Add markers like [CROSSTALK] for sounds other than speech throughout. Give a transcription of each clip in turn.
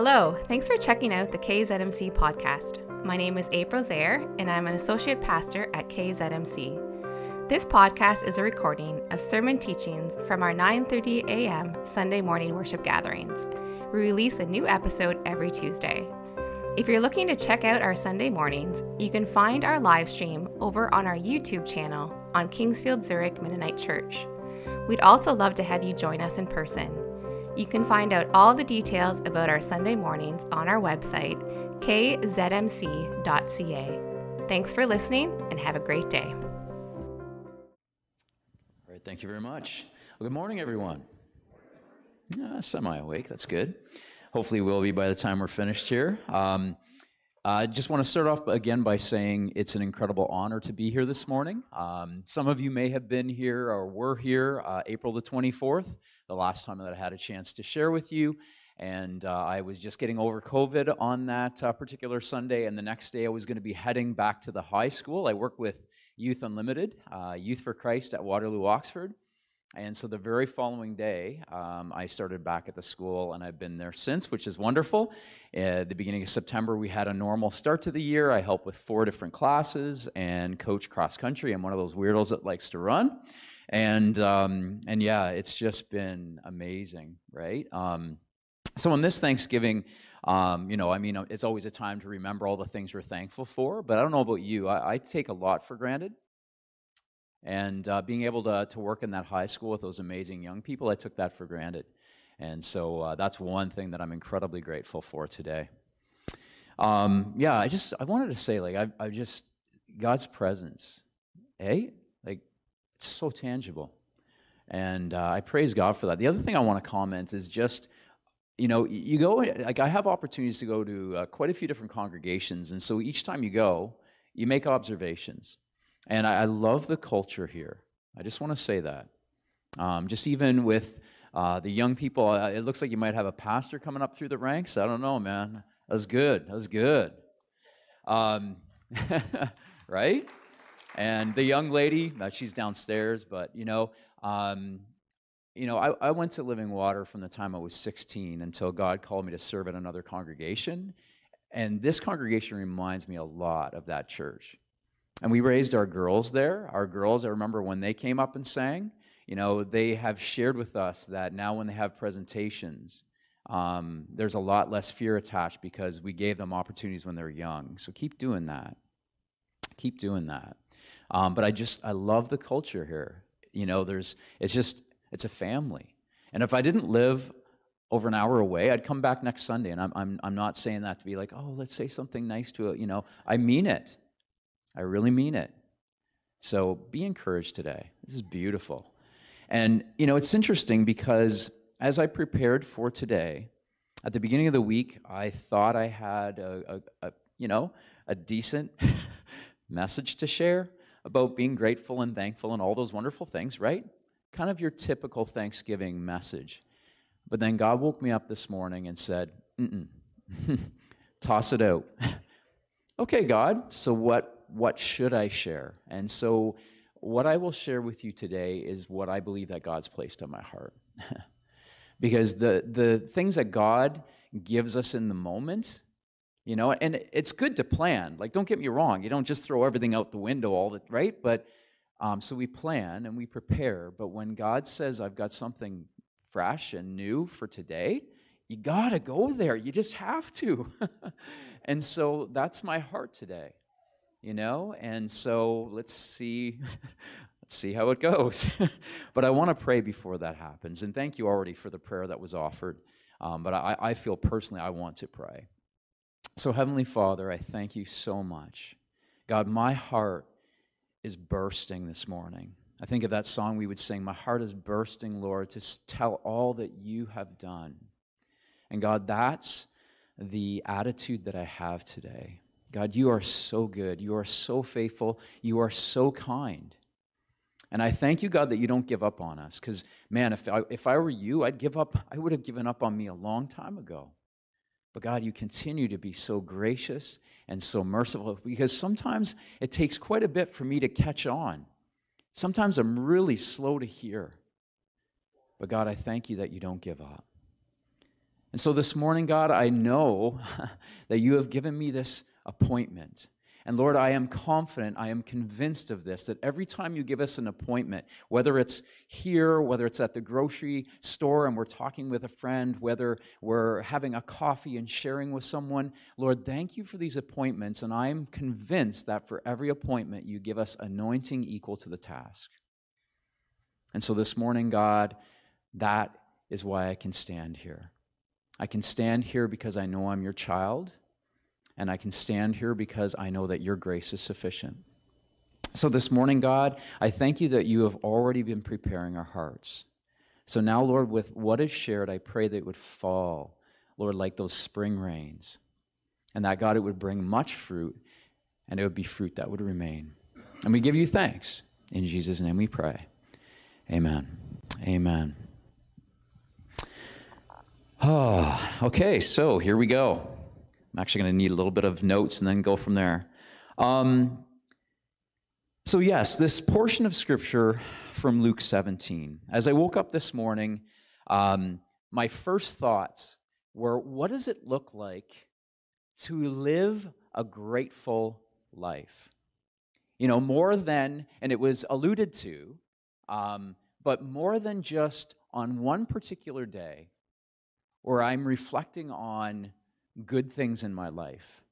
Hello, thanks for checking out the KZMC podcast. My name is April Zehr, and I'm an associate pastor at KZMC. This podcast is a recording of sermon teachings from our 9:30 a.m. Sunday morning worship gatherings. We release a new episode every Tuesday. If you're looking to check out our Sunday mornings, you can find our live stream over on our YouTube channel on Kingsfield Zurich Mennonite Church. We'd also love to have you join us in person. You can find out all the details about our Sunday mornings on our website, kzmc.ca. Thanks for listening and have a great day. All right, thank you very much. Well, good morning, everyone. Uh, Semi awake, that's good. Hopefully, we'll be by the time we're finished here. Um, I just want to start off again by saying it's an incredible honor to be here this morning. Um, some of you may have been here or were here uh, April the 24th the last time that I had a chance to share with you. And uh, I was just getting over COVID on that uh, particular Sunday. And the next day, I was going to be heading back to the high school. I work with Youth Unlimited, uh, Youth for Christ at Waterloo, Oxford. And so the very following day, um, I started back at the school, and I've been there since, which is wonderful. At the beginning of September, we had a normal start to the year. I help with four different classes and coach cross country. I'm one of those weirdos that likes to run and um, and yeah, it's just been amazing, right? Um, so on this Thanksgiving, um, you know, I mean, it's always a time to remember all the things we're thankful for. But I don't know about you, I, I take a lot for granted. And uh, being able to to work in that high school with those amazing young people, I took that for granted. And so uh, that's one thing that I'm incredibly grateful for today. Um, yeah, I just I wanted to say like I I just God's presence, hey, it's so tangible. And uh, I praise God for that. The other thing I want to comment is just, you know, you go, like, I have opportunities to go to uh, quite a few different congregations. And so each time you go, you make observations. And I, I love the culture here. I just want to say that. Um, just even with uh, the young people, uh, it looks like you might have a pastor coming up through the ranks. I don't know, man. That's good. That's good. Um, [LAUGHS] right? And the young lady, uh, she's downstairs, but you know, um, you know, I, I went to Living Water from the time I was 16 until God called me to serve at another congregation. And this congregation reminds me a lot of that church. And we raised our girls there. Our girls, I remember when they came up and sang, you know, they have shared with us that now when they have presentations, um, there's a lot less fear attached because we gave them opportunities when they're young. So keep doing that. Keep doing that. Um, but I just, I love the culture here. You know, there's, it's just, it's a family. And if I didn't live over an hour away, I'd come back next Sunday. And I'm, I'm, I'm not saying that to be like, oh, let's say something nice to it. You know, I mean it. I really mean it. So be encouraged today. This is beautiful. And, you know, it's interesting because as I prepared for today, at the beginning of the week, I thought I had a, a, a you know, a decent [LAUGHS] message to share about being grateful and thankful and all those wonderful things, right? Kind of your typical Thanksgiving message. But then God woke me up this morning and said, Mm-mm. [LAUGHS] toss it out. [LAUGHS] okay, God, so what, what should I share? And so what I will share with you today is what I believe that God's placed on my heart. [LAUGHS] because the, the things that God gives us in the moment you know and it's good to plan. Like don't get me wrong you don't just throw everything out the window all the right? But um, so we plan and we prepare. But when god says i've got something fresh and new for today you gotta go there. You just have to. [LAUGHS] And so that's my heart today you know? And so let's see [LAUGHS] let's see how it goes. [LAUGHS] But i want to pray before that happens. And thank you already for the prayer that was offered. Um, but I, I feel personally i want to pray so, Heavenly Father, I thank you so much. God, my heart is bursting this morning. I think of that song we would sing, My heart is bursting, Lord, to tell all that you have done. And God, that's the attitude that I have today. God, you are so good. You are so faithful. You are so kind. And I thank you, God, that you don't give up on us. Because, man, if I, if I were you, I'd give up. I would have given up on me a long time ago. But God, you continue to be so gracious and so merciful because sometimes it takes quite a bit for me to catch on. Sometimes I'm really slow to hear. But God, I thank you that you don't give up. And so this morning, God, I know [LAUGHS] that you have given me this appointment. And Lord, I am confident, I am convinced of this, that every time you give us an appointment, whether it's here, whether it's at the grocery store and we're talking with a friend, whether we're having a coffee and sharing with someone, Lord, thank you for these appointments. And I'm convinced that for every appointment, you give us anointing equal to the task. And so this morning, God, that is why I can stand here. I can stand here because I know I'm your child and I can stand here because I know that your grace is sufficient. So this morning, God, I thank you that you have already been preparing our hearts. So now, Lord, with what is shared, I pray that it would fall, Lord, like those spring rains. And that, God, it would bring much fruit, and it would be fruit that would remain. And we give you thanks. In Jesus' name we pray. Amen. Amen. Oh, okay, so here we go. I'm actually going to need a little bit of notes and then go from there. Um, so, yes, this portion of scripture from Luke 17. As I woke up this morning, um, my first thoughts were what does it look like to live a grateful life? You know, more than, and it was alluded to, um, but more than just on one particular day where I'm reflecting on good things in my life.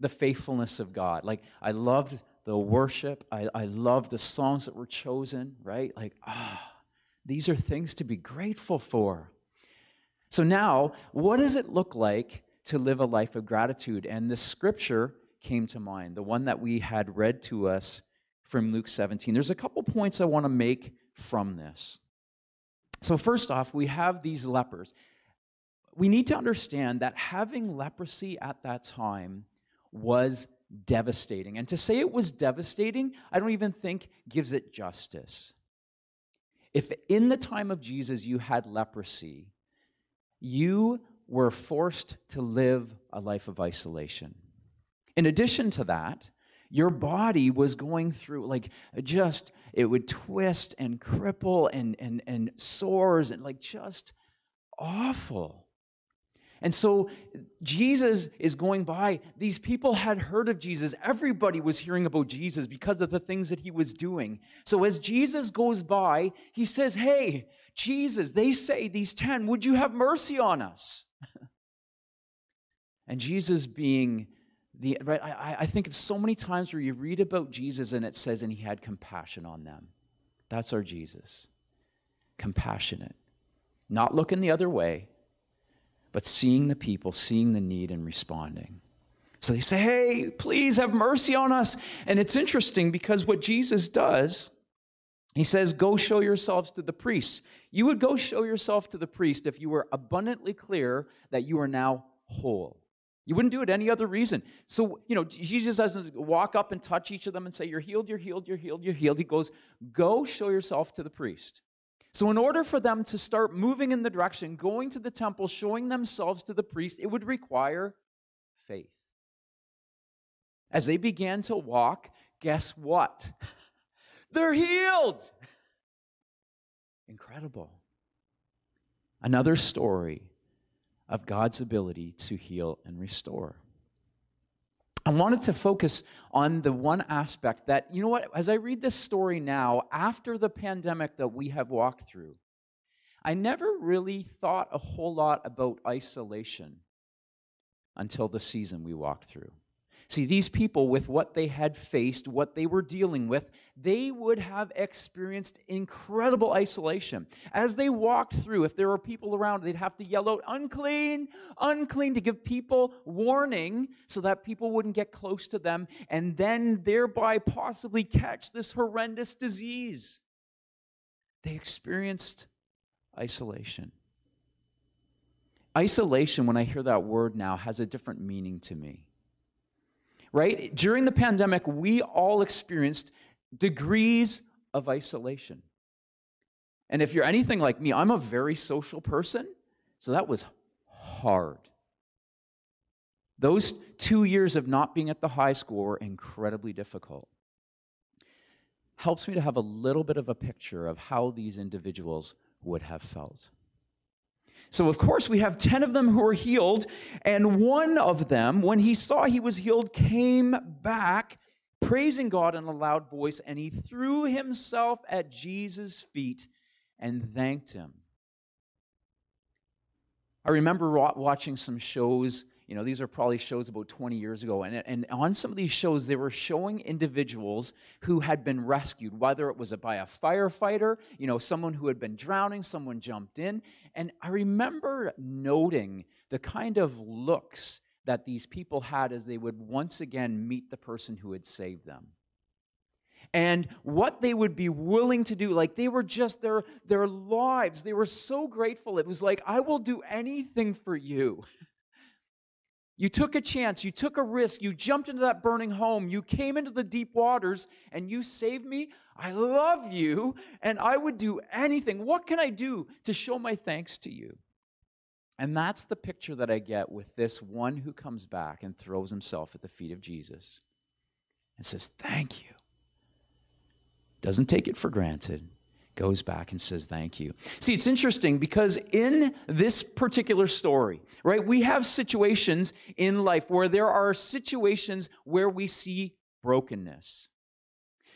The faithfulness of God. Like, I loved the worship, I, I loved the songs that were chosen, right? Like, ah, oh, these are things to be grateful for. So, now, what does it look like to live a life of gratitude? And the scripture came to mind, the one that we had read to us from Luke 17. There's a couple points I want to make from this. So, first off, we have these lepers we need to understand that having leprosy at that time was devastating. And to say it was devastating, I don't even think gives it justice. If in the time of Jesus you had leprosy, you were forced to live a life of isolation. In addition to that, your body was going through like just it would twist and cripple and and and sores and like just awful and so Jesus is going by. These people had heard of Jesus. Everybody was hearing about Jesus because of the things that he was doing. So as Jesus goes by, he says, Hey, Jesus, they say, these 10, would you have mercy on us? [LAUGHS] and Jesus being the, right, I, I think of so many times where you read about Jesus and it says, and he had compassion on them. That's our Jesus. Compassionate. Not looking the other way, but seeing the people, seeing the need, and responding. So they say, Hey, please have mercy on us. And it's interesting because what Jesus does, he says, Go show yourselves to the priests. You would go show yourself to the priest if you were abundantly clear that you are now whole. You wouldn't do it any other reason. So, you know, Jesus doesn't walk up and touch each of them and say, You're healed, you're healed, you're healed, you're healed. He goes, Go show yourself to the priest. So, in order for them to start moving in the direction, going to the temple, showing themselves to the priest, it would require faith. As they began to walk, guess what? [LAUGHS] They're healed. Incredible. Another story of God's ability to heal and restore. I wanted to focus on the one aspect that, you know what, as I read this story now, after the pandemic that we have walked through, I never really thought a whole lot about isolation until the season we walked through. See, these people, with what they had faced, what they were dealing with, they would have experienced incredible isolation. As they walked through, if there were people around, they'd have to yell out, unclean, unclean, to give people warning so that people wouldn't get close to them and then thereby possibly catch this horrendous disease. They experienced isolation. Isolation, when I hear that word now, has a different meaning to me right? During the pandemic, we all experienced degrees of isolation. And if you're anything like me, I'm a very social person, so that was hard. Those two years of not being at the high school were incredibly difficult. Helps me to have a little bit of a picture of how these individuals would have felt. So, of course, we have 10 of them who are healed. And one of them, when he saw he was healed, came back praising God in a loud voice. And he threw himself at Jesus' feet and thanked him. I remember watching some shows you know, these are probably shows about 20 years ago. And, and on some of these shows, they were showing individuals who had been rescued, whether it was by a firefighter, you know, someone who had been drowning, someone jumped in. And I remember noting the kind of looks that these people had as they would once again meet the person who had saved them and what they would be willing to do like they were just their their lives they were so grateful it was like i will do anything for you [LAUGHS] You took a chance, you took a risk, you jumped into that burning home, you came into the deep waters, and you saved me. I love you, and I would do anything. What can I do to show my thanks to you? And that's the picture that I get with this one who comes back and throws himself at the feet of Jesus and says, Thank you. Doesn't take it for granted goes back and says thank you. See, it's interesting because in this particular story, right, we have situations in life where there are situations where we see brokenness.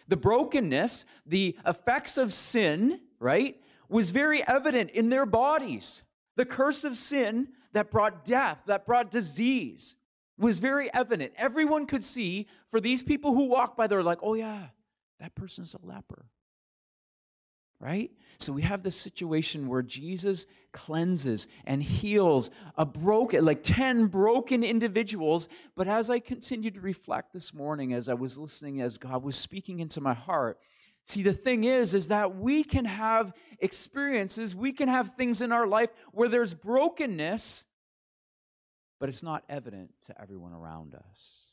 The brokenness, the effects of sin, right, was very evident in their bodies. The curse of sin that brought death, that brought disease, was very evident. Everyone could see for these people who walk by, they're like, oh, yeah, that person's a leper right? So we have this situation where Jesus cleanses and heals a broken, like 10 broken individuals. But as I continued to reflect this morning, as I was listening, as God was speaking into my heart, see, the thing is, is that we can have experiences, we can have things in our life where there's brokenness, but it's not evident to everyone around us.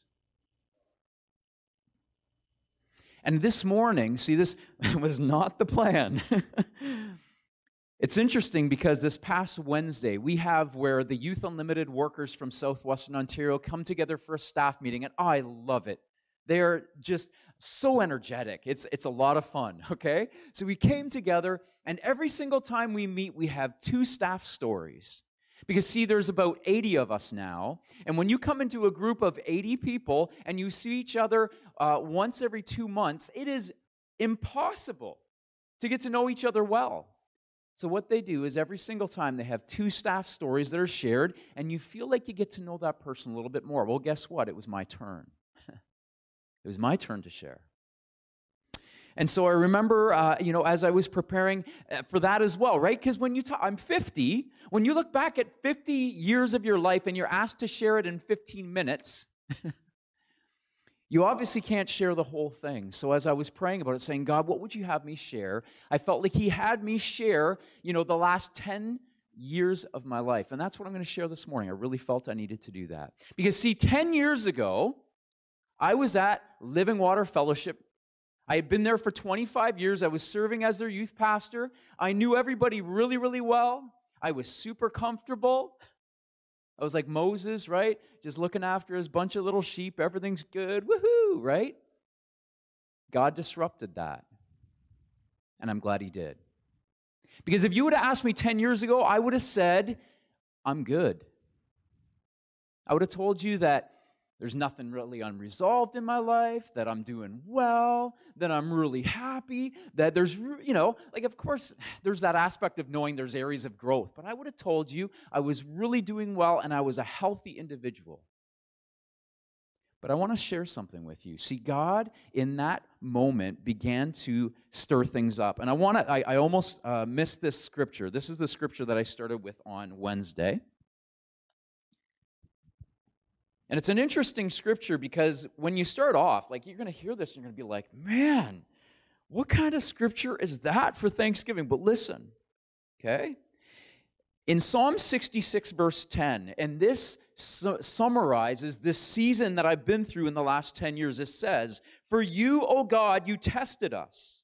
And this morning, see, this [LAUGHS] was not the plan. [LAUGHS] it's interesting because this past Wednesday, we have where the Youth Unlimited workers from Southwestern Ontario come together for a staff meeting, and I love it. They're just so energetic. It's, it's a lot of fun, [LAUGHS] okay? So we came together, and every single time we meet, we have two staff stories. Because, see, there's about 80 of us now. And when you come into a group of 80 people and you see each other uh, once every two months, it is impossible to get to know each other well. So, what they do is every single time they have two staff stories that are shared, and you feel like you get to know that person a little bit more. Well, guess what? It was my turn. [LAUGHS] it was my turn to share. And so I remember, uh, you know, as I was preparing uh, for that as well, right? Because when you talk, I'm 50. When you look back at 50 years of your life and you're asked to share it in 15 minutes, [LAUGHS] you obviously can't share the whole thing. So as I was praying about it, saying, God, what would you have me share? I felt like He had me share, you know, the last 10 years of my life. And that's what I'm going to share this morning. I really felt I needed to do that. Because, see, 10 years ago, I was at Living Water Fellowship I had been there for 25 years. I was serving as their youth pastor. I knew everybody really, really well. I was super comfortable. I was like Moses, right? Just looking after his bunch of little sheep. Everything's good. Woohoo, right? God disrupted that. And I'm glad he did. Because if you would have asked me 10 years ago, I would have said, I'm good. I would have told you that there's nothing really unresolved in my life, that I'm doing well, that I'm really happy, that there's, you know, like, of course, [SIGHS] there's that aspect of knowing there's areas of growth. But I would have told you I was really doing well and I was a healthy individual. But I want to share something with you. See, God in that moment began to stir things up. And I want to, I, I almost uh, missed this scripture. This is the scripture that I started with on Wednesday. And it's an interesting scripture because when you start off, like you're going to hear this and you're going to be like, man, what kind of scripture is that for Thanksgiving? But listen, okay? In Psalm 66, verse 10, and this su- summarizes this season that I've been through in the last 10 years, it says, For you, O God, you tested us.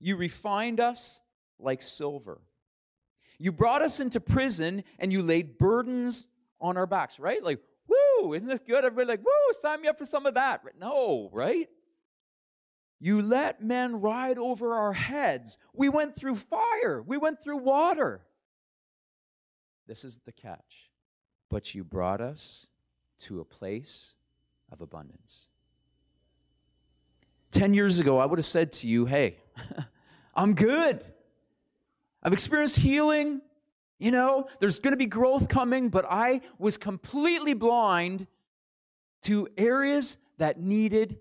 You refined us like silver. You brought us into prison and you laid burdens on our backs, right? Like, isn't this good? Everybody like, woo, sign me up for some of that. No, right? You let men ride over our heads. We went through fire. We went through water. this is the catch. But you brought us to a place of abundance. 10 years ago, I would have said to you, hey, [LAUGHS] I'm good. I've experienced healing. You know, there's going to be growth coming, but I was completely blind to areas that needed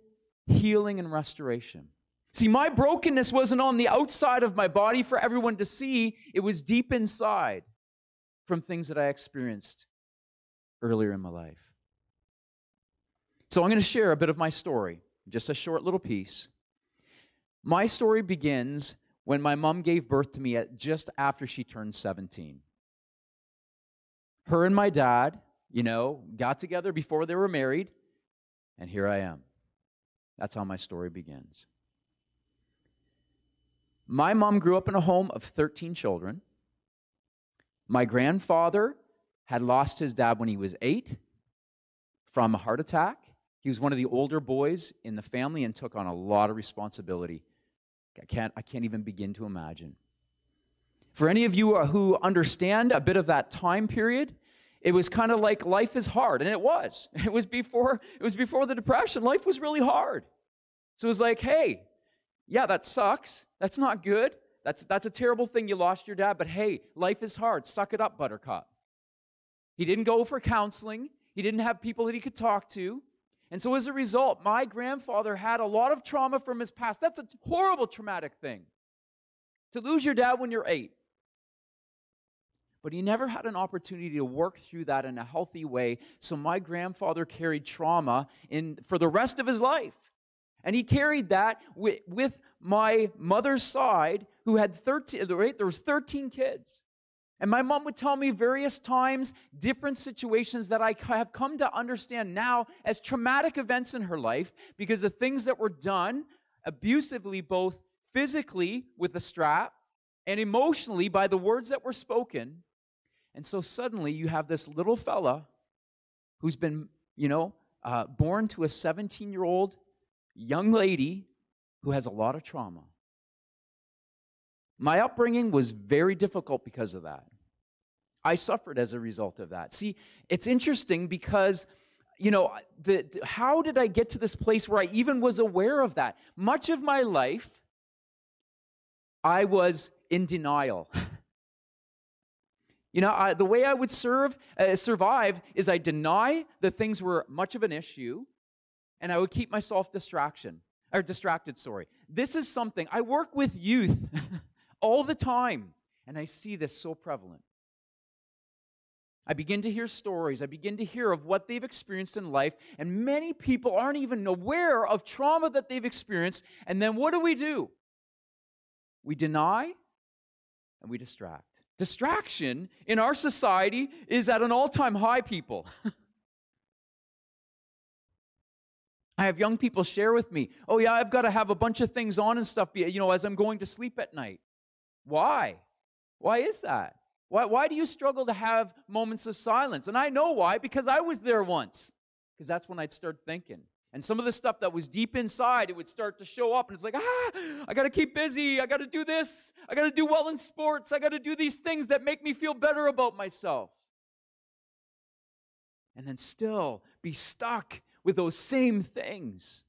healing and restoration. See, my brokenness wasn't on the outside of my body for everyone to see, it was deep inside from things that I experienced earlier in my life. So I'm going to share a bit of my story, just a short little piece. My story begins when my mom gave birth to me at just after she turned 17. Her and my dad, you know, got together before they were married, and here I am. That's how my story begins. My mom grew up in a home of 13 children. My grandfather had lost his dad when he was eight from a heart attack. He was one of the older boys in the family and took on a lot of responsibility. I can't, I can't even begin to imagine. For any of you uh, who understand a bit of that time period, it was kind of like life is hard, and it was. [LAUGHS] It was before, it was before the depression. Life was really hard. So it was like, hey, yeah, that sucks. That's not good. That's, that's a terrible thing you lost your dad, but hey, life is hard. Suck it up, buttercup. He didn't go for counseling, he didn't have people that he could talk to. And so, as a result, my grandfather had a lot of trauma from his past. That's a horrible traumatic thing. To lose your dad when you're eight. But he never had an opportunity to work through that in a healthy way. So my grandfather carried trauma in, for the rest of his life. And he carried that with, with my mother's side, who had 13, right? There was 13 kids. And my mom would tell me various times different situations that I have come to understand now as traumatic events in her life because of things that were done abusively, both physically with the strap and emotionally by the words that were spoken. And so suddenly you have this little fella who's been, you know, uh, born to a 17 year old young lady who has a lot of trauma. My upbringing was very difficult because of that. I suffered as a result of that. See, it's interesting because you know, the, how did I get to this place where I even was aware of that? Much of my life, I was in denial. [LAUGHS] you know, I, the way I would serve, uh, survive is I deny that things were much of an issue, and I would keep myself distraction or distracted, sorry. This is something I work with youth [LAUGHS] all the time, and I see this so prevalent. I begin to hear stories. I begin to hear of what they've experienced in life, and many people aren't even aware of trauma that they've experienced. And then what do we do? We deny and we distract. Distraction in our society is at an all time high, people. [LAUGHS] I have young people share with me, oh, yeah, I've got to have a bunch of things on and stuff, you know, as I'm going to sleep at night. Why? Why is that? Why, why do you struggle to have moments of silence? And I know why, because I was there once. Because that's when I'd start thinking. And some of the stuff that was deep inside, it would start to show up. And it's like, ah, I got to keep busy. I got to do this. I got to do well in sports. I got to do these things that make me feel better about myself. And then still be stuck with those same things.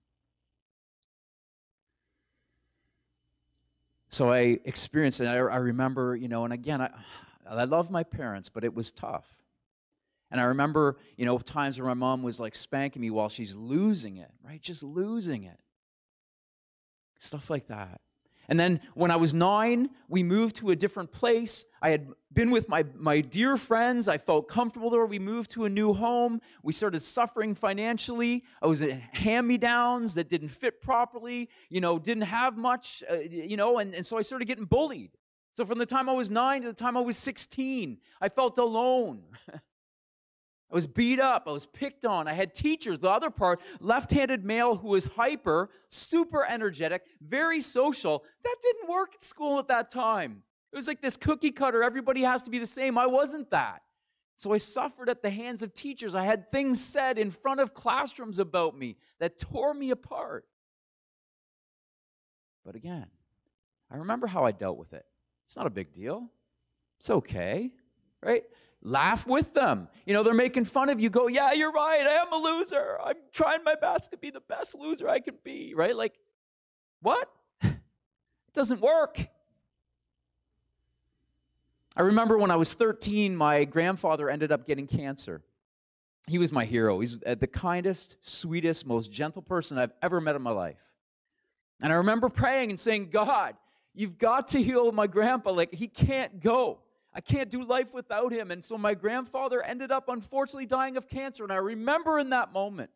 So I experienced it. I, remember, you know, and again, I, I love my parents, but it was tough. And I remember, you know, times where my mom was like spanking me while she's losing it, right? Just losing it. Stuff like that. And then when I was nine, we moved to a different place. I had been with my, my dear friends. I felt comfortable there. We moved to a new home. We started suffering financially. I was in hand me downs that didn't fit properly, you know, didn't have much, uh, you know, and, and so I started getting bullied. So from the time I was nine to the time I was 16, I felt alone. [LAUGHS] I was beat up. I was picked on. I had teachers, the other part, left handed male who was hyper, super energetic, very social. That didn't work at school at that time. It was like this cookie cutter, everybody has to be the same. I wasn't that. So I suffered at the hands of teachers. I had things said in front of classrooms about me that tore me apart. But again, I remember how I dealt with it. It's not a big deal. It's okay, right? Laugh with them. You know, they're making fun of you. Go, yeah, you're right. I am a loser. I'm trying my best to be the best loser I can be, right? Like, what? [LAUGHS] it doesn't work. I remember when I was 13, my grandfather ended up getting cancer. He was my hero. He's uh, the kindest, sweetest, most gentle person I've ever met in my life. And I remember praying and saying, God, you've got to heal my grandpa. Like, he can't go. I can't do life without him. And so my grandfather ended up unfortunately dying of cancer. And I remember in that moment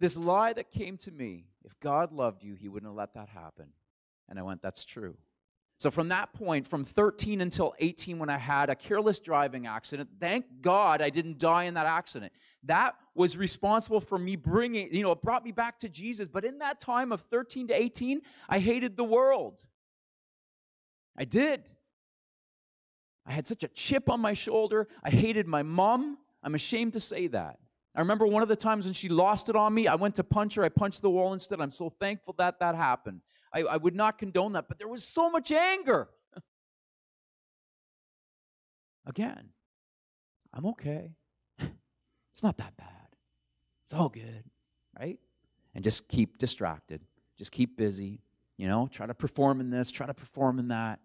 this lie that came to me if God loved you, he wouldn't have let that happen. And I went, that's true. So from that point, from 13 until 18, when I had a careless driving accident, thank God I didn't die in that accident. That was responsible for me bringing, you know, it brought me back to Jesus. But in that time of 13 to 18, I hated the world. I did. I had such a chip on my shoulder. I hated my mom. I'm ashamed to say that. I remember one of the times when she lost it on me, I went to punch her. I punched the wall instead. I'm so thankful that that happened. I, I would not condone that, but there was so much anger. [LAUGHS] Again, I'm okay. [LAUGHS] It's not that bad. It's all good, right? And just keep distracted. Just keep busy. You know, try to perform in this, try to perform in that.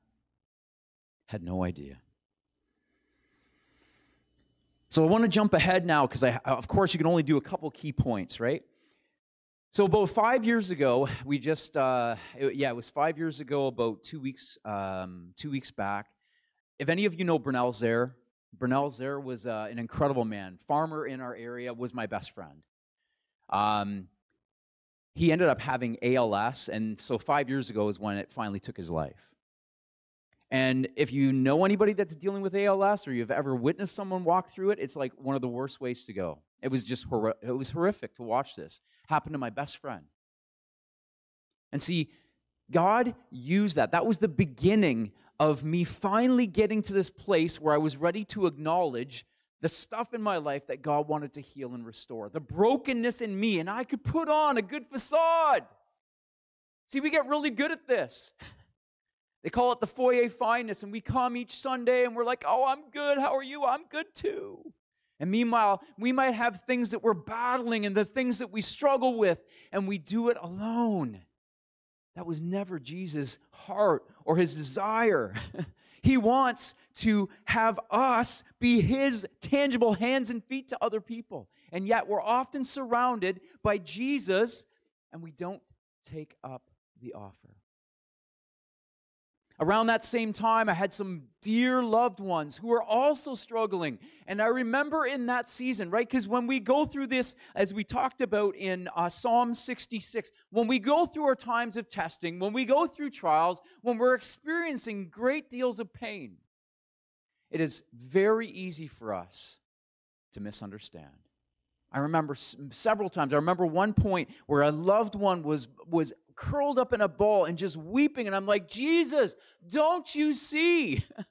Had no idea. So I want to jump ahead now because of course, you can only do a couple key points, right? So about five years ago, we just, uh, it, yeah, it was five years ago, about two weeks, um, two weeks back. If any of you know Brunel Zehr, Brunel Zehr was uh, an incredible man. Farmer in our area was my best friend. Um, he ended up having ALS, and so five years ago is when it finally took his life. And if you know anybody that's dealing with ALS or you've ever witnessed someone walk through it, it's like one of the worst ways to go. It was just hor- it was horrific to watch this happen to my best friend. And see, God used that. That was the beginning of me finally getting to this place where I was ready to acknowledge the stuff in my life that God wanted to heal and restore, the brokenness in me, and I could put on a good facade. See, we get really good at this. [LAUGHS] They call it the foyer fineness, and we come each Sunday and we're like, oh, I'm good. How are you? I'm good too. And meanwhile, we might have things that we're battling and the things that we struggle with, and we do it alone. That was never Jesus' heart or his desire. [LAUGHS] he wants to have us be his tangible hands and feet to other people. And yet we're often surrounded by Jesus and we don't take up the offer. Around that same time, I had some dear loved ones who were also struggling. And I remember in that season, right? Because when we go through this, as we talked about in uh, Psalm 66, when we go through our times of testing, when we go through trials, when we're experiencing great deals of pain, it is very easy for us to misunderstand. I remember several times. I remember one point where a loved one was, was curled up in a ball and just weeping. And I'm like, Jesus, don't you see? [LAUGHS]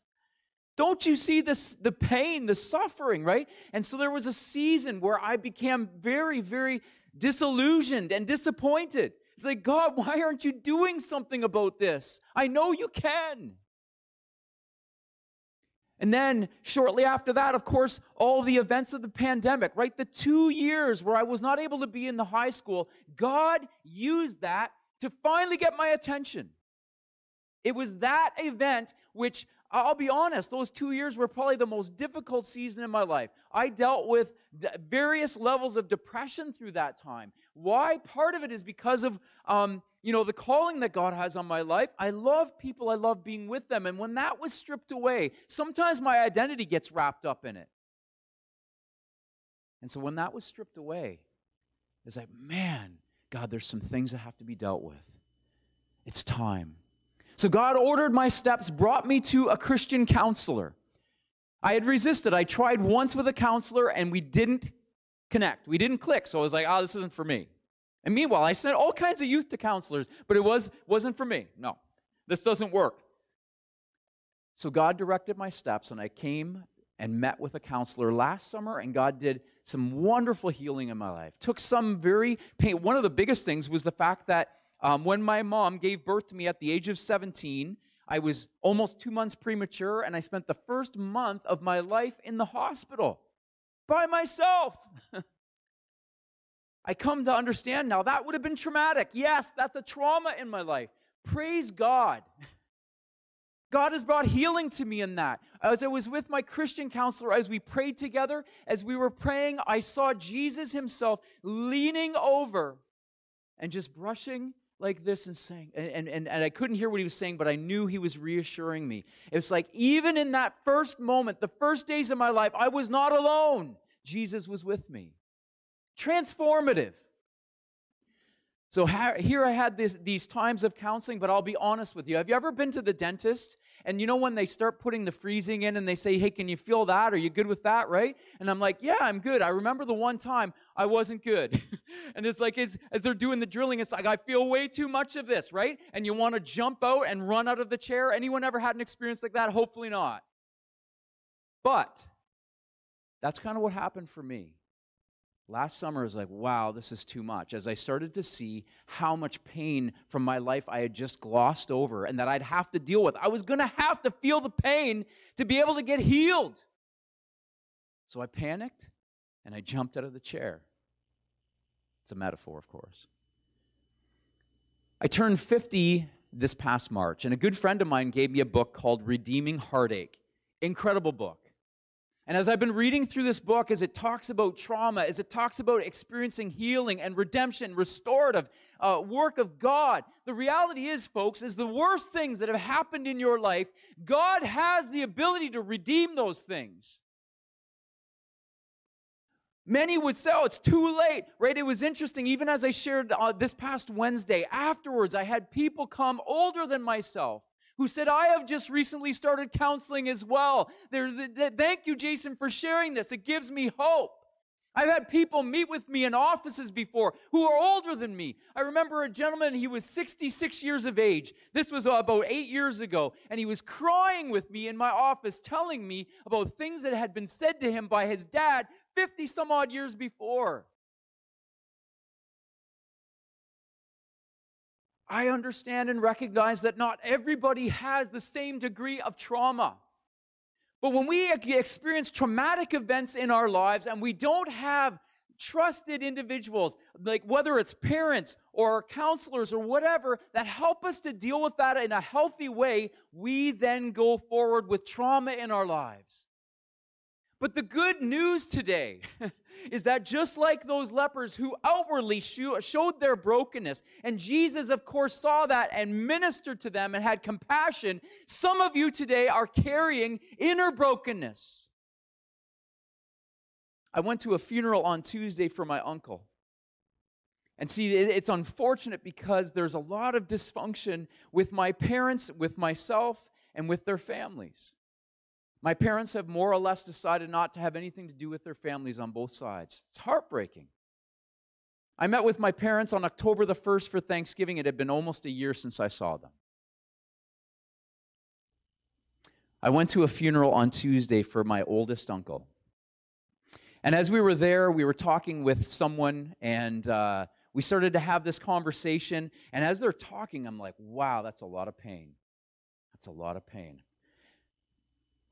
Don't you see this the pain, the suffering, right? And so there was a season where I became very, very disillusioned and disappointed. It's like, God, why aren't you doing something about this? I know you can. And then shortly after that, of course, all the events of the pandemic, right? The two years where I was not able to be in the high school, God used that to finally get my attention. It was that event which I'll be honest, those two years were probably the most difficult season in my life. I dealt with various levels of depression through that time. Why? Part of it is because of, um, you know, the calling that God has on my life. I love people, I love being with them. And when that was stripped away, sometimes my identity gets wrapped up in it. And so when that was stripped away, it's like, man, God, there's some things that have to be dealt with. It's time. So God ordered my steps, brought me to a Christian counselor. I had resisted. I tried once with a counselor and we didn't connect. We didn't click. So I was like, oh, this isn't for me. And meanwhile, I sent all kinds of youth to counselors, but it was, wasn't for me. No, this doesn't work. So God directed my steps, and I came and met with a counselor last summer, and God did some wonderful healing in my life. Took some very pain. One of the biggest things was the fact that um, when my mom gave birth to me at the age of 17, I was almost two months premature, and I spent the first month of my life in the hospital by myself. [LAUGHS] I come to understand now that would have been traumatic. Yes, that's a trauma in my life. Praise God. [LAUGHS] God has brought healing to me in that. As I was with my Christian counselor, as we prayed together, as we were praying, I saw Jesus himself leaning over and just brushing like this and saying, and, and, and I couldn't hear what he was saying, but I knew he was reassuring me. It was like, even in that first moment, the first days of my life, I was not alone. Jesus was with me. Transformative. So here I had this, these times of counseling, but I'll be honest with you. Have you ever been to the dentist and you know when they start putting the freezing in and they say, hey, can you feel that? Are you good with that, right? And I'm like, yeah, I'm good. I remember the one time I wasn't good. [LAUGHS] and it's like, as, as they're doing the drilling, it's like, I feel way too much of this, right? And you want to jump out and run out of the chair. Anyone ever had an experience like that? Hopefully not. But that's kind of what happened for me. Last summer, I was like, wow, this is too much. As I started to see how much pain from my life I had just glossed over and that I'd have to deal with, I was going to have to feel the pain to be able to get healed. So I panicked and I jumped out of the chair. It's a metaphor, of course. I turned 50 this past March, and a good friend of mine gave me a book called Redeeming Heartache. Incredible book. And as I've been reading through this book, as it talks about trauma, as it talks about experiencing healing and redemption, restorative uh, work of God, the reality is, folks, is the worst things that have happened in your life, God has the ability to redeem those things. Many would say, oh, it's too late, right? It was interesting, even as I shared uh, this past Wednesday, afterwards, I had people come older than myself who said, I have just recently started counseling as well. There's, thank you, Jason, for sharing this. It gives me hope. I've had people meet with me in offices before who are older than me. I remember a gentleman, he was 66 years of age. This was about eight years ago, and he was crying with me in my office, telling me about things that had been said to him by his dad 50 some odd years before. I understand and recognize that not everybody has the same degree of trauma. But when we experience traumatic events in our lives and we don't have trusted individuals, like whether it's parents or counselors or whatever, that help us to deal with that in a healthy way, we then go forward with trauma in our lives. But the good news today [LAUGHS] is that just like those lepers who outwardly showed their brokenness, and Jesus, of course, saw that and ministered to them and had compassion, some of you today are carrying inner brokenness. I went to a funeral on Tuesday for my uncle. And see, it's unfortunate because there's a lot of dysfunction with my parents, with myself, and with their families. My parents have more or less decided not to have anything to do with their families on both sides. It's heartbreaking. I met with my parents on October the 1st for Thanksgiving. It had been almost a year since I saw them. I went to a funeral on Tuesday for my oldest uncle. And as we were there, we were talking with someone, and uh, we started to have this conversation. And as they're talking, I'm like, wow, that's a lot of pain. That's a lot of pain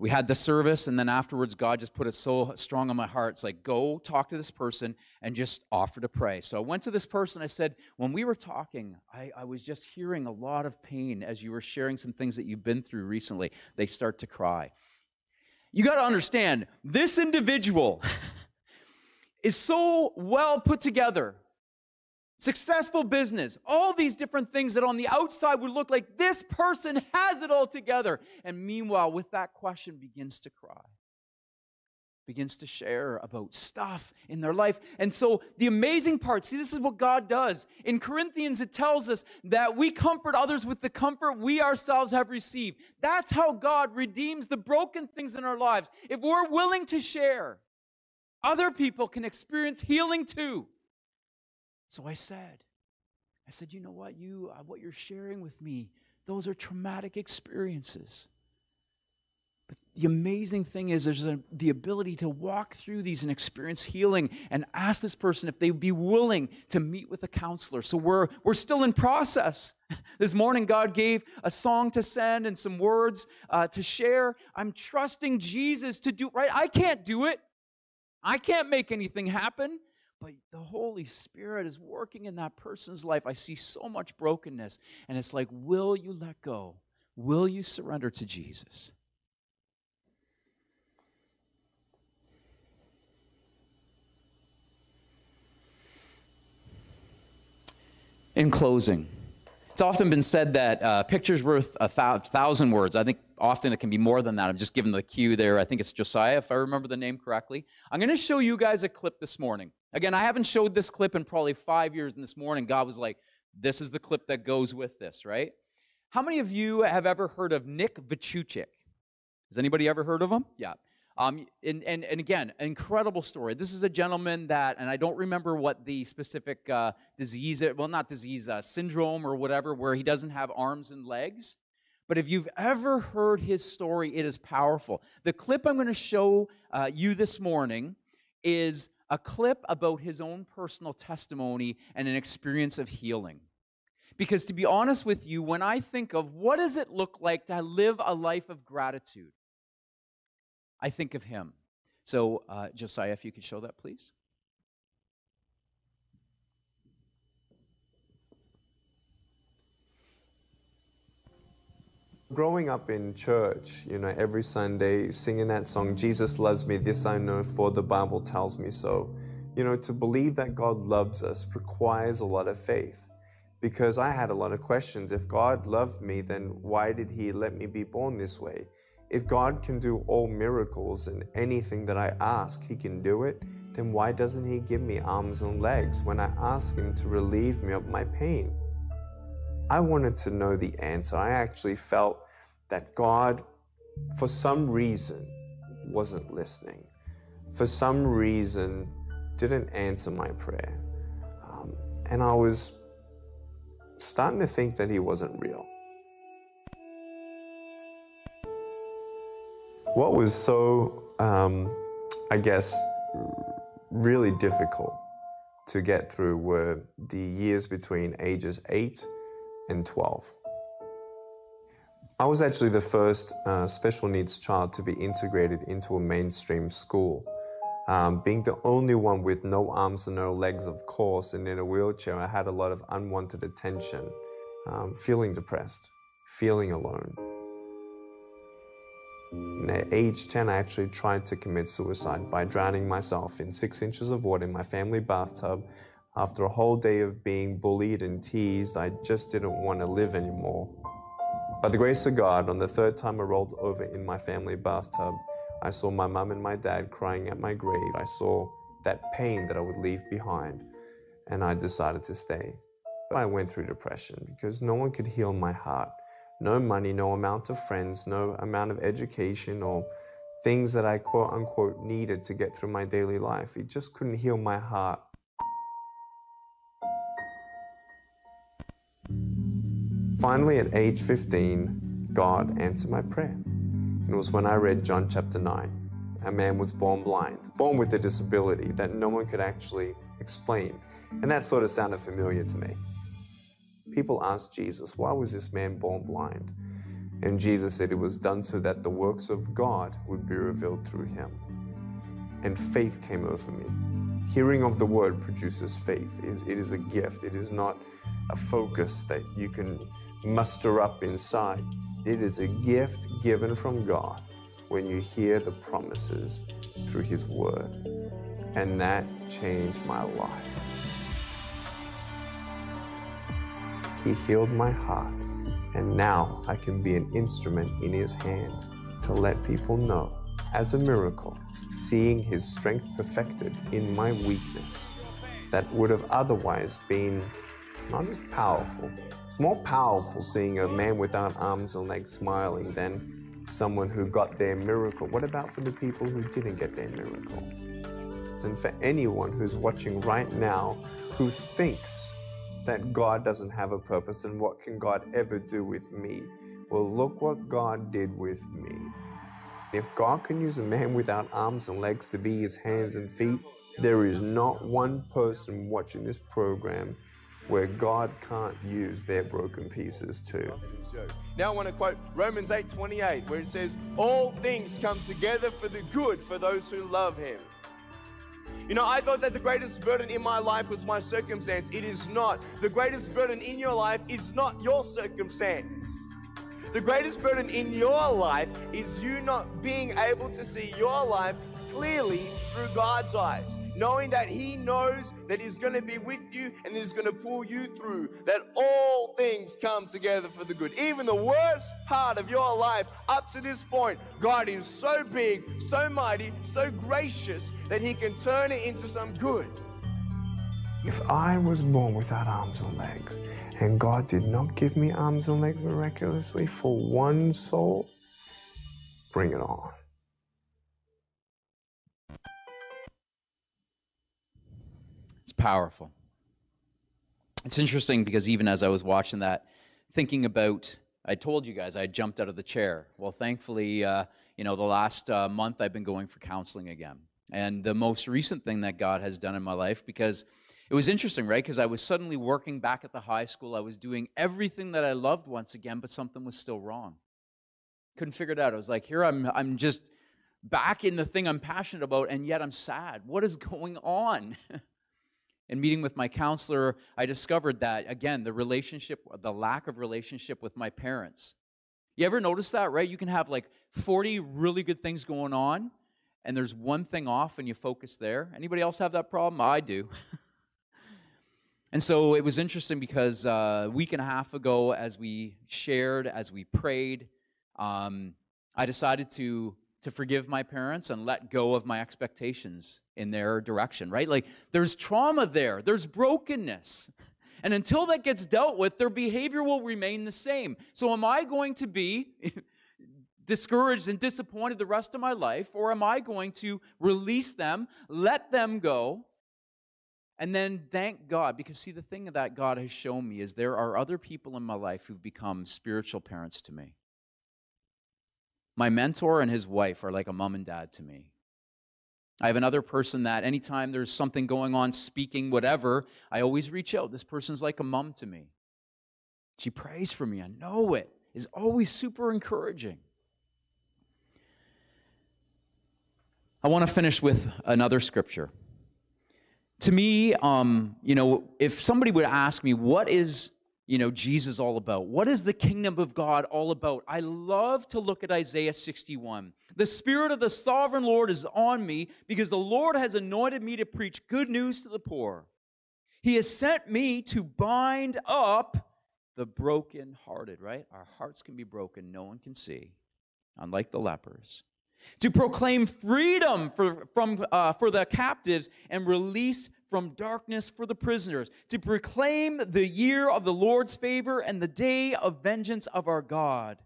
we had the service and then afterwards god just put it so strong on my heart. It's like go talk to this person and just offer to pray. So i went to this person. I said when we were talking I, I, was just hearing a lot of pain as you were sharing some things that you've been through recently. They start to cry. You got to understand this individual [LAUGHS] is so well put together successful business, all these different things that on the outside would look like this person has it all together. And meanwhile, with that question, begins to cry, begins to share about stuff in their life. And so, the amazing part see, this is what God does. In Corinthians, it tells us that we comfort others with the comfort we ourselves have received. That's how God redeems the broken things in our lives. If we're willing to share, other people can experience healing too. So I said, I said, you know what, you uh, what you're sharing with me, those are traumatic experiences. But the amazing thing is there's a, the ability to walk through these and experience healing and ask this person if they would be willing to meet with a counselor. So we're, we're still in process. [LAUGHS] This morning, God gave a song to send and some words uh, to share. I'm trusting Jesus to do right. I can't do it. I can't make anything happen, but the Holy Spirit is working in that person's life. I see so much brokenness, and it's like, will you let go? Will you surrender to Jesus? In closing, it's often been said that uh, picture's worth a thou- thousand words. I think often it can be more than that. I'm just giving the cue there. I think it's Josiah, if I remember the name correctly. I'm going to show you guys a clip this morning. Again, I haven't showed this clip in probably five years, and this morning God was like, this is the clip that goes with this, right? How many of you have ever heard of Nick Vujicic? Has anybody ever heard of him? Yeah. Um, and, and, and again, incredible story. This is a gentleman that, and I don't remember what the specific uh, disease, well, not disease, uh, syndrome or whatever, where he doesn't have arms and legs. But if you've ever heard his story, it is powerful. The clip I'm going to show uh, you this morning is a clip about his own personal testimony and an experience of healing. Because to be honest with you, when I think of what does it look like to live a life of gratitude, I think of him. So, uh, Josiah, if you could show that, please. Growing up in church, you know, every Sunday singing that song, Jesus loves me, this I know, for the Bible tells me so. You know, to believe that God loves us requires a lot of faith because I had a lot of questions. If God loved me, then why did He let me be born this way? If God can do all miracles and anything that I ask, He can do it, then why doesn't He give me arms and legs when I ask Him to relieve me of my pain? I wanted to know the answer. I actually felt that God, for some reason, wasn't listening. For some reason, didn't answer my prayer. Um, and I was starting to think that He wasn't real. What was so, um, I guess, really difficult to get through were the years between ages 8 and 12. I was actually the first uh, special needs child to be integrated into a mainstream school. Um, being the only one with no arms and no legs, of course, and in a wheelchair, I had a lot of unwanted attention, um, feeling depressed, feeling alone. And at age 10, I actually tried to commit suicide by drowning myself in six inches of water in my family bathtub. After a whole day of being bullied and teased, I just didn't want to live anymore. By the grace of God, on the third time I rolled over in my family bathtub, I saw my mum and my dad crying at my grave. I saw that pain that I would leave behind, and I decided to stay. I went through depression because no one could heal my heart no money, no amount of friends, no amount of education or things that I quote unquote needed to get through my daily life. It just couldn't heal my heart. Finally, at age 15, God answered my prayer. It was when I read John chapter 9. A man was born blind, born with a disability that no one could actually explain. And that sort of sounded familiar to me. People asked Jesus, Why was this man born blind? And Jesus said it was done so that the works of God would be revealed through him. And faith came over me. Hearing of the word produces faith. It is a gift, it is not a focus that you can muster up inside. It is a gift given from God when you hear the promises through His Word. And that changed my life. He healed my heart, and now I can be an instrument in His hand to let people know, as a miracle, seeing His strength perfected in my weakness that would have otherwise been not as powerful. It's more powerful seeing a man without arms and legs smiling than someone who got their miracle. What about for the people who didn't get their miracle? And for anyone who's watching right now who thinks that God doesn't have a purpose and what can God ever do with me? Well, look what God did with me. If God can use a man without arms and legs to be his hands and feet, there is not one person watching this program where God can't use their broken pieces too. Now I want to quote Romans 8:28 where it says all things come together for the good for those who love him. You know, I thought that the greatest burden in my life was my circumstance. It is not. The greatest burden in your life is not your circumstance. The greatest burden in your life is you not being able to see your life clearly through God's eyes, knowing that He knows that He's going to be with you and He's going to pull you through, that all things come together for the good. Even the worst part of your life up to this point, God is so big, so mighty, so gracious that He can turn it into some good. If I was born without arms and legs, and God did not give me arms and legs miraculously for one soul, bring it on. Powerful. It's interesting because even as I was watching that, thinking about, I told you guys I jumped out of the chair. Well, thankfully, uh, you know, the last uh, month I've been going for counseling again. And the most recent thing that God has done in my life, because it was interesting, right? Because I was suddenly working back at the high school. I was doing everything that I loved once again, but something was still wrong. Couldn't figure it out. I was like, here I'm, I'm just back in the thing I'm passionate about, and yet I'm sad. What is going on? [LAUGHS] in meeting with my counselor, I discovered that, again, the relationship, the lack of relationship with my parents. You ever notice that, right? You can have like 40 really good things going on, and there's one thing off, and you focus there. Anybody else have that problem? I do. [LAUGHS] and so it was interesting because uh, a week and a half ago, as we shared, as we prayed, um, I decided to to forgive my parents and let go of my expectations in their direction, right? Like there's trauma there, there's brokenness. And until that gets dealt with, their behavior will remain the same. So, am I going to be [LAUGHS] discouraged and disappointed the rest of my life, or am I going to release them, let them go, and then thank God? Because, see, the thing that God has shown me is there are other people in my life who've become spiritual parents to me. My mentor and his wife are like a mom and dad to me. I have another person that anytime there's something going on, speaking, whatever, I always reach out. This person's like a mom to me. She prays for me. I know it is always super encouraging. I want to finish with another scripture. To me, um, you know, if somebody would ask me, what is you know, Jesus all about? What is the kingdom of God all about? I love to look at Isaiah 61. The Spirit of the sovereign Lord is on me because the Lord has anointed me to preach good news to the poor. He has sent me to bind up the brokenhearted, right? Our hearts can be broken, no one can see, unlike the lepers. To proclaim freedom for, from, uh, for the captives and release from darkness for the prisoners, to proclaim the year of the Lord's favor and the day of vengeance of our God.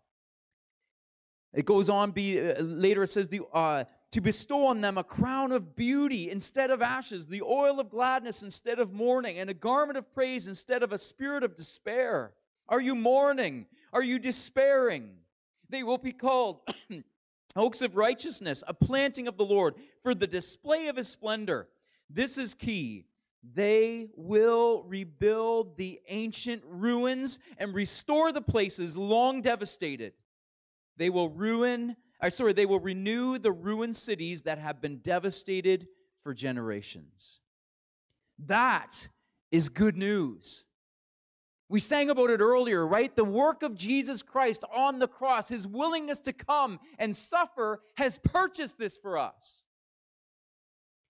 It goes on, be, uh, later it says, the, uh, to bestow on them a crown of beauty instead of ashes, the oil of gladness instead of mourning, and a garment of praise instead of a spirit of despair. Are you mourning? Are you despairing? They will be called [CLEARS THROAT] oaks of righteousness, a planting of the Lord, for the display of his splendor. This is key. They will rebuild the ancient ruins and restore the places long devastated. They will ruin, or sorry, they will renew the ruined cities that have been devastated for generations. That is good news. We sang about it earlier, right? The work of Jesus Christ on the cross, his willingness to come and suffer, has purchased this for us.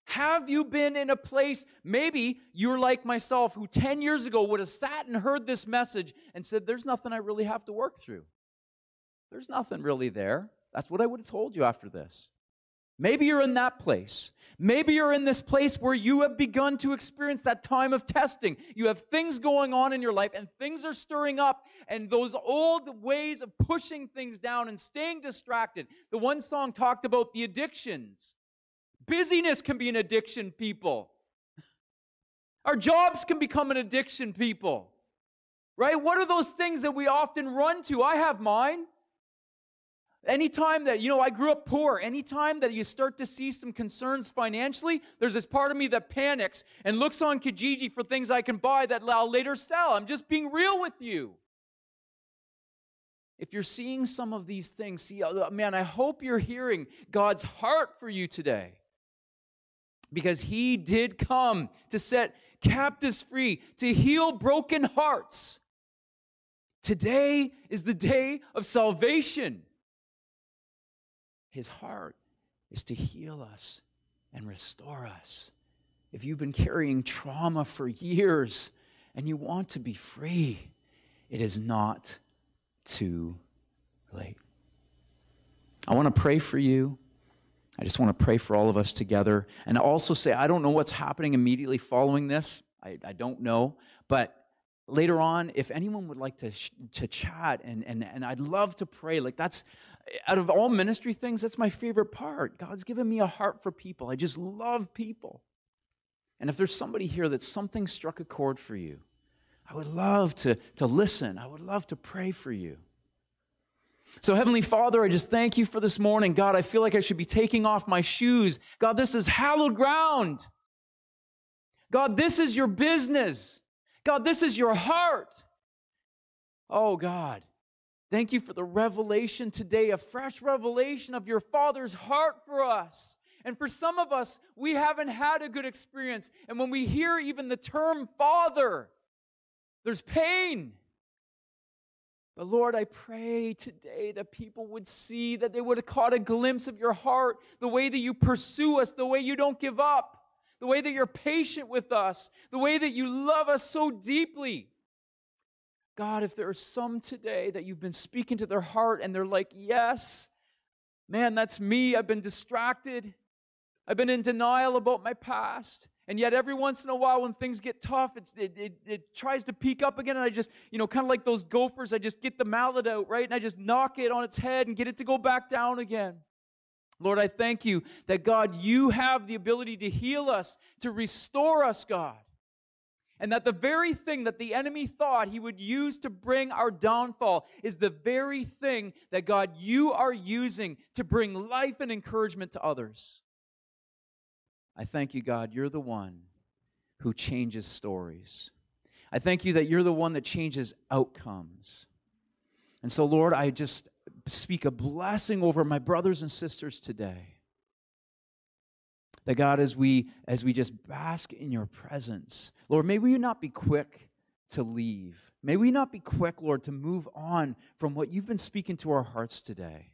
Have you been in a place, maybe you're like myself, who 10 years ago would have sat and heard this message and said, There's nothing I really have to work through. There's nothing really there. That's what I would have told you after this. Maybe you're in that place. Maybe you're in this place where you have begun to experience that time of testing. You have things going on in your life and things are stirring up, and those old ways of pushing things down and staying distracted. The one song talked about the addictions. Busyness can be an addiction, people. Our jobs can become an addiction, people. Right? What are those things that we often run to? I have mine. Anytime that, you know, I grew up poor, anytime that you start to see some concerns financially, there's this part of me that panics and looks on Kijiji for things I can buy that I'll later sell. I'm just being real with you. If you're seeing some of these things, see, uh, man, I hope you're hearing God's heart for you today. Because He did come to set captives free, to heal broken hearts. Today is the day of salvation. His heart is to heal us and restore us. If you've been carrying trauma for years and you want to be free, it is not too late. I want to pray for you. I just want to pray for all of us together. And also say, I don't know what's happening immediately following this. I, I don't know. But later on, if anyone would like to, to chat, and, and, and I'd love to pray, like that's, out of all ministry things, that's my favorite part. God's given me a heart for people. I just love people. And if there's somebody here that something struck a chord for you, I would love to, to listen. I would love to pray for you. So, Heavenly Father, I just thank you for this morning. God, I feel like I should be taking off my shoes. God, this is hallowed ground. God, this is your business. God, this is your heart. Oh, God, Thank you for the revelation today, a fresh revelation of your Father's heart for us. And for some of us, we haven't had a good experience. And when we hear even the term Father, there's pain. But Lord, I pray today that people would see, that they would have caught a glimpse of your heart, the way that you pursue us, the way you don't give up, the way that you're patient with us, the way that you love us so deeply. God, if there are some today that you've been speaking to their heart and they're like, yes, man, that's me. I've been distracted. I've been in denial about my past. And yet, every once in a while, when things get tough, it, it, it tries to peek up again. And I just, you know, kind of like those gophers, I just get the mallet out, right? And I just knock it on its head and get it to go back down again. Lord, I thank you that, God, you have the ability to heal us, to restore us, God. And that the very thing that the enemy thought he would use to bring our downfall is the very thing that God, you are using to bring life and encouragement to others. I thank you, God, you're the one who changes stories. I thank you that you're the one that changes outcomes. And so, Lord, I just speak a blessing over my brothers and sisters today. That God, as we as we just bask in your presence, Lord, may we not be quick to leave. May we not be quick, Lord, to move on from what you've been speaking to our hearts today.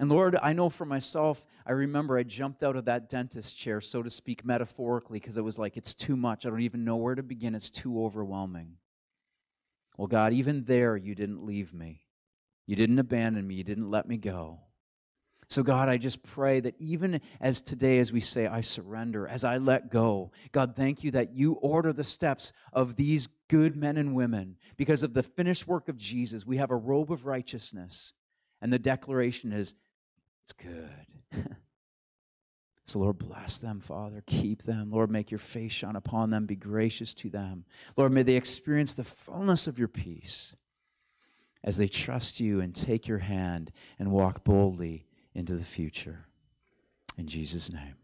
And Lord, I know for myself, I remember I jumped out of that dentist chair, so to speak, metaphorically, because it was like, it's too much. I don't even know where to begin. It's too overwhelming. Well, God, even there, you didn't leave me. You didn't abandon me. You didn't let me go. So, God, I just pray that even as today, as we say, I surrender, as I let go, God, thank you that you order the steps of these good men and women because of the finished work of Jesus. We have a robe of righteousness, and the declaration is, it's good. [LAUGHS] So, Lord, bless them, Father. Keep them. Lord, make your face shine upon them. Be gracious to them. Lord, may they experience the fullness of your peace as they trust you and take your hand and walk boldly into the future. In Jesus' name,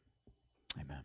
amen.